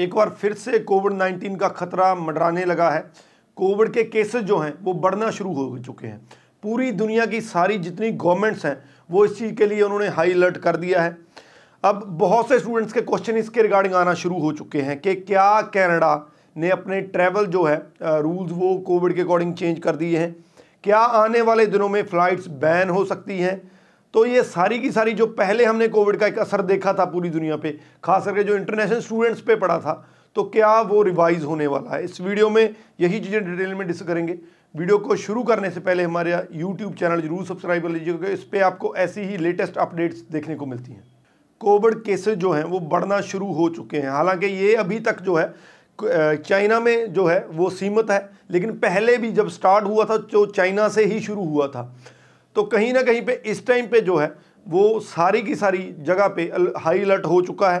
एक बार फिर से कोविड 19 का खतरा मंडराने लगा है। कोविड के केसेस जो हैं, वो बढ़ना शुरू हो चुके हैं। पूरी दुनिया की सारी जितनी गवर्नमेंट्स हैं, वो इस चीज़ के लिए उन्होंने हाई अलर्ट कर दिया है। अब बहुत से स्टूडेंट्स के क्वेश्चन इसके रिगार्डिंग आना शुरू हो चुके हैं कि क्या कैनेडा ने अपने ट्रैवल जो है रूल्स वो कोविड के अकॉर्डिंग चेंज कर दिए हैं? क्या आने वाले दिनों में फ़्लाइट्स बैन हो सकती हैं? तो ये सारी की सारी जो पहले हमने कोविड का एक असर देखा था पूरी दुनिया पे, खास करके जो इंटरनेशनल स्टूडेंट्स पे पड़ा था तो क्या वो रिवाइज होने वाला है? इस वीडियो में यही चीज़ें डिटेल में डिस्कस करेंगे। वीडियो को शुरू करने से पहले हमारे यूट्यूब चैनल ज़रूर सब्सक्राइब कर लीजिए क्योंकि इस पर आपको ऐसी ही लेटेस्ट अपडेट्स देखने को मिलती हैं। कोविड केसेज जो हैं, वो बढ़ना शुरू हो चुके हैं। हालाँकि ये अभी तक जो है, चाइना में जो है, वो सीमित है, लेकिन पहले भी जब स्टार्ट हुआ था जो चाइना से ही शुरू हुआ था। तो कहीं ना कहीं पे इस टाइम पे जो है, वो सारी की सारी जगह पे हाई अलर्ट हो चुका है।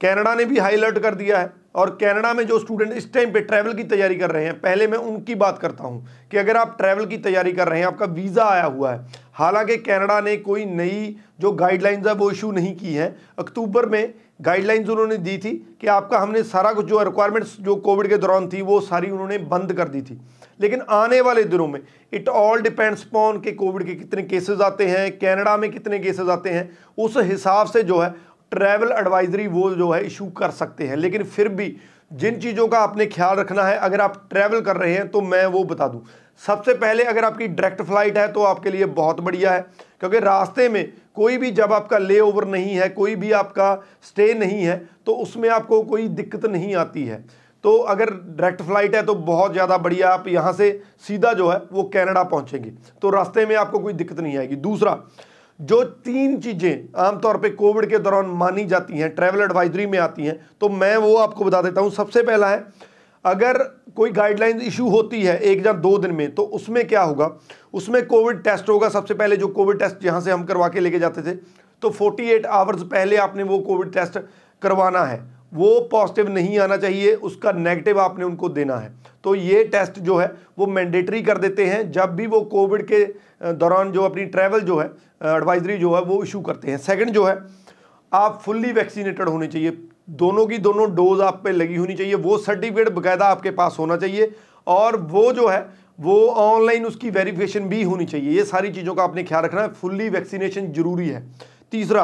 कनाडा ने भी हाई अलर्ट कर दिया है और कनाडा में जो स्टूडेंट इस टाइम पे ट्रैवल की तैयारी कर रहे हैं, पहले मैं उनकी बात करता हूँ कि अगर आप ट्रैवल की तैयारी कर रहे हैं, आपका वीज़ा आया हुआ है, हालाँकि कनाडा ने कोई नई जो गाइडलाइंस है, वो इशू नहीं की है। अक्टूबर में गाइडलाइंस उन्होंने दी थी कि आपका हमने सारा कुछ जो रिक्वायरमेंट्स जो कोविड के दौरान थी, वो सारी उन्होंने बंद कर दी थी। लेकिन आने वाले दिनों में इट ऑल डिपेंड्स पॉन के कोविड के कितने केसेस आते हैं कनाडा में कितने केसेस आते हैं, उस हिसाब से जो है ट्रैवल एडवाइजरी वो जो है इशू कर सकते हैं। लेकिन फिर भी जिन चीज़ों का आपने ख्याल रखना है, अगर आप ट्रैवल कर रहे हैं तो मैं वो बता दूँ। सबसे पहले अगर आपकी डायरेक्ट फ़्लाइट है तो आपके लिए बहुत बढ़िया है, क्योंकि रास्ते में कोई भी जब आपका ले ओवर नहीं है, कोई भी आपका स्टे नहीं है तो उसमें आपको कोई दिक्कत नहीं आती है। तो अगर डायरेक्ट फ़्लाइट है तो बहुत ज़्यादा बढ़िया, आप यहाँ से सीधा जो है, वो कैनेडा पहुँचेंगे। तो रास्ते में आपको कोई दिक्कत नहीं आएगी। दूसरा, जो तीन चीज़ें आमतौर पे कोविड के दौरान मानी जाती हैं ट्रैवल एडवाइजरी में आती हैं तो मैं वो आपको बता देता हूँ। सबसे पहला है, अगर कोई गाइडलाइन इशू होती है एक या दो दिन में तो उसमें क्या होगा? उसमें कोविड टेस्ट होगा सबसे पहले, जो कोविड टेस्ट जहाँ से हम करवा के लेके जाते थे। तो 48 आवर्स पहले आपने वो कोविड टेस्ट करवाना है। वो पॉजिटिव नहीं आना चाहिए, उसका नेगेटिव आपने उनको देना है। तो ये टेस्ट जो है, वो मैंडेटरी कर देते हैं। जब भी वो कोविड के दौरान जो अपनी ट्रैवल जो है एडवाइजरी जो है, वो इशू करते हैं। सेकंड जो है, आप फुल्ली वैक्सीनेटेड होने चाहिए। दोनों की दोनों डोज आप पे लगी होनी चाहिए, वो सर्टिफिकेट बकायदा आपके पास होना चाहिए और वो जो है, वो ऑनलाइन उसकी वेरिफिकेशन भी होनी चाहिए। ये सारी चीज़ों का आपने ख्याल रखना है, फुल्ली वैक्सीनेशन ज़रूरी है। तीसरा,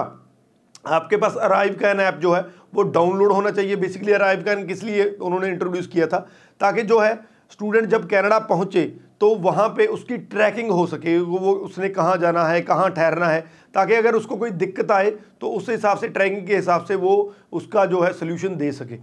आपके पास अराइव कैन ऐप जो है, वो डाउनलोड होना चाहिए। बेसिकली अराइव कैन किस लिए उन्होंने इंट्रोड्यूस किया था, ताकि जो है, स्टूडेंट जब कनाडा पहुँचे तो वहाँ पे उसकी ट्रैकिंग हो सके, वो उसने कहाँ जाना है, कहाँ ठहरना है, ताकि अगर उसको कोई दिक्कत आए तो उस हिसाब से ट्रैकिंग के हिसाब से वो उसका जो है सोल्यूशन दे सके।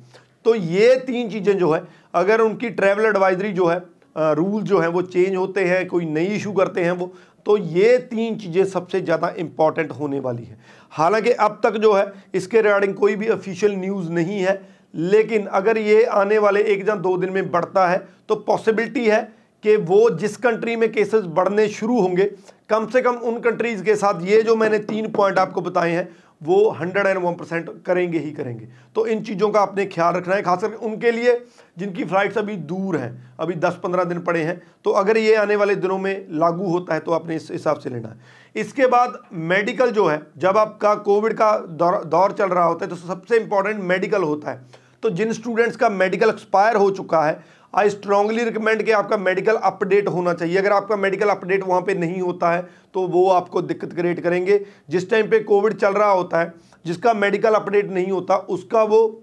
तो ये तीन चीज़ें जो है, अगर उनकी ट्रैवल एडवाइजरी जो है रूल जो है, वो चेंज होते हैं, कोई नई इशू करते हैं वो तो ये तीन चीज़ें सबसे ज़्यादा इंपॉर्टेंट होने वाली है। हालाँकि अब तक जो है, इसके रिगार्डिंग कोई भी ऑफिशियल न्यूज़ नहीं है, लेकिन अगर ये आने वाले एक या दो दिन में बढ़ता है तो पॉसिबिलिटी है कि वो जिस कंट्री में केसेस बढ़ने शुरू होंगे, कम से कम उन कंट्रीज़ के साथ ये जो मैंने तीन पॉइंट आपको बताए हैं, वो हंड्रेड एंड वन परसेंट करेंगे ही करेंगे। तो इन चीज़ों का आपने ख्याल रखना है, खासकर उनके लिए जिनकी फ़्लाइट्स अभी दूर हैं, अभी दस पंद्रह दिन पड़े हैं। तो अगर ये आने वाले दिनों में लागू होता है तो आपने इस हिसाब से लेना है। इसके बाद मेडिकल जो है, जब आपका कोविड का दौर दौर चल रहा होता है तो सबसे इंपॉर्टेंट मेडिकल होता है। तो जिन स्टूडेंट्स का मेडिकल एक्सपायर हो चुका है आई स्ट्रांगली रिकमेंड कि आपका मेडिकल अपडेट होना चाहिए। अगर आपका मेडिकल अपडेट वहाँ पे नहीं होता है तो वो आपको दिक्कत क्रिएट करेंगे। जिस टाइम पे कोविड चल रहा होता है, जिसका मेडिकल अपडेट नहीं होता, उसका वो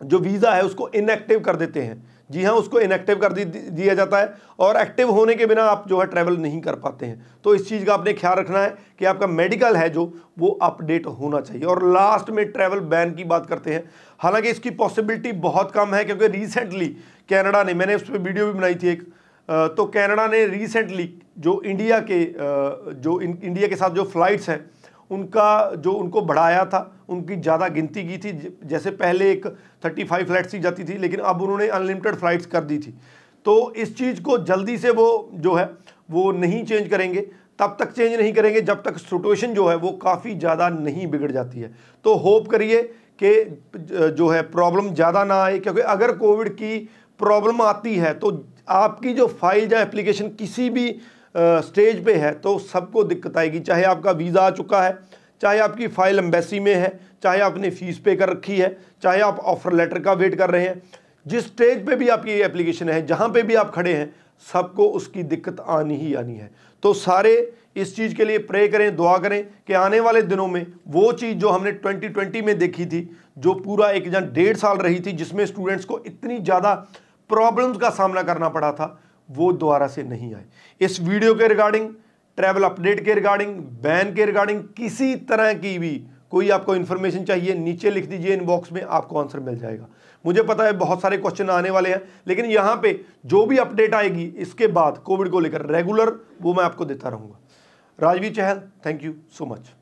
जो वीज़ा है, उसको इनएक्टिव कर देते हैं। जी हाँ उसको इनएक्टिव कर दिया जाता है और एक्टिव होने के बिना आप जो है ट्रैवल नहीं कर पाते हैं। तो इस चीज़ का आपने ख्याल रखना है कि आपका मेडिकल है जो, वो अपडेट होना चाहिए। और लास्ट में ट्रैवल बैन की बात करते हैं। हालाँकि इसकी पॉसिबिलिटी बहुत कम है, क्योंकि रिसेंटली कैनेडा ने, मैंने उस पर वीडियो भी बनाई थी एक तो कैनेडा ने रिसेंटली जो इंडिया के जो इंडिया के साथ जो फ्लाइट्स हैं उनका जो उनको बढ़ाया था, उनकी ज़्यादा गिनती की थी, जैसे पहले एक 35 फ्लाइट्स की जाती थी, लेकिन अब उन्होंने अनलिमिटेड फ़्लाइट्स कर दी थी। तो इस चीज़ को जल्दी से वो जो है, वो नहीं चेंज करेंगे, तब तक चेंज नहीं करेंगे, जब तक सिचुएशन जो है, वो काफ़ी ज़्यादा नहीं बिगड़ जाती है। तो होप करिए कि जो है प्रॉब्लम ज़्यादा ना आए, क्योंकि अगर कोविड की प्रॉब्लम आती है तो आपकी जो फ़ाइल या एप्लीकेशन किसी भी स्टेज पे है तो सबको दिक्कत आएगी। चाहे आपका वीज़ा आ चुका है, चाहे आपकी फ़ाइल एम्बेसी में है, चाहे आपने फ़ीस पे कर रखी है, चाहे आप ऑफ़र लेटर का वेट कर रहे हैं, जिस स्टेज पे भी आपकी ये एप्लीकेशन है, जहाँ पे भी आप खड़े हैं, सबको उसकी दिक्कत आनी ही आनी है। तो सारे इस चीज़ के लिए प्रे करें, दुआ करें कि आने वाले दिनों में वो चीज़ जो हमने 2020 में देखी थी, जो पूरा एक जन डेढ़ साल रही थी, जिसमें स्टूडेंट्स को इतनी ज़्यादा प्रॉब्लम्स का सामना करना पड़ा था वो दोबारा से नहीं आए। इस वीडियो के रिगार्डिंग, ट्रैवल अपडेट के रिगार्डिंग, बैन के रिगार्डिंग, किसी तरह की भी कोई आपको इन्फॉर्मेशन चाहिए, नीचे लिख दीजिए इनबॉक्स में, आपको आंसर मिल जाएगा। मुझे पता है बहुत सारे क्वेश्चन आने वाले हैं, लेकिन यहाँ पे जो भी अपडेट आएगी, इसके बाद कोविड को लेकर रेगुलर वो मैं आपको देता रहूँगा। Rajveer Chahal thank you so much